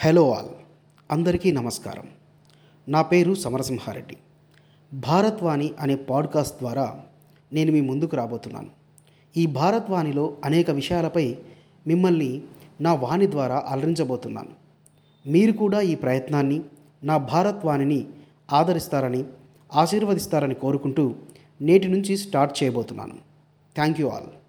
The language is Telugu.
Hello all. అందరికీ నమస్కారం. నా పేరు సమరసింహారెడ్డి. భారత్ వాణి అనే పాడ్కాస్ట్ ద్వారా నేను మీ ముందుకు రాబోతున్నాను. ఈ భారత్వాణిలో అనేక విషయాలపై మిమ్మల్ని నా వాణి ద్వారా అలరించబోతున్నాను. మీరు కూడా ఈ ప్రయత్నాన్ని నా భారత్వాణిని ఆదరిస్తారని ఆశీర్వదిస్తారని కోరుకుంటూ నేటి నుంచి స్టార్ట్ చేయబోతున్నాను. Thank you all.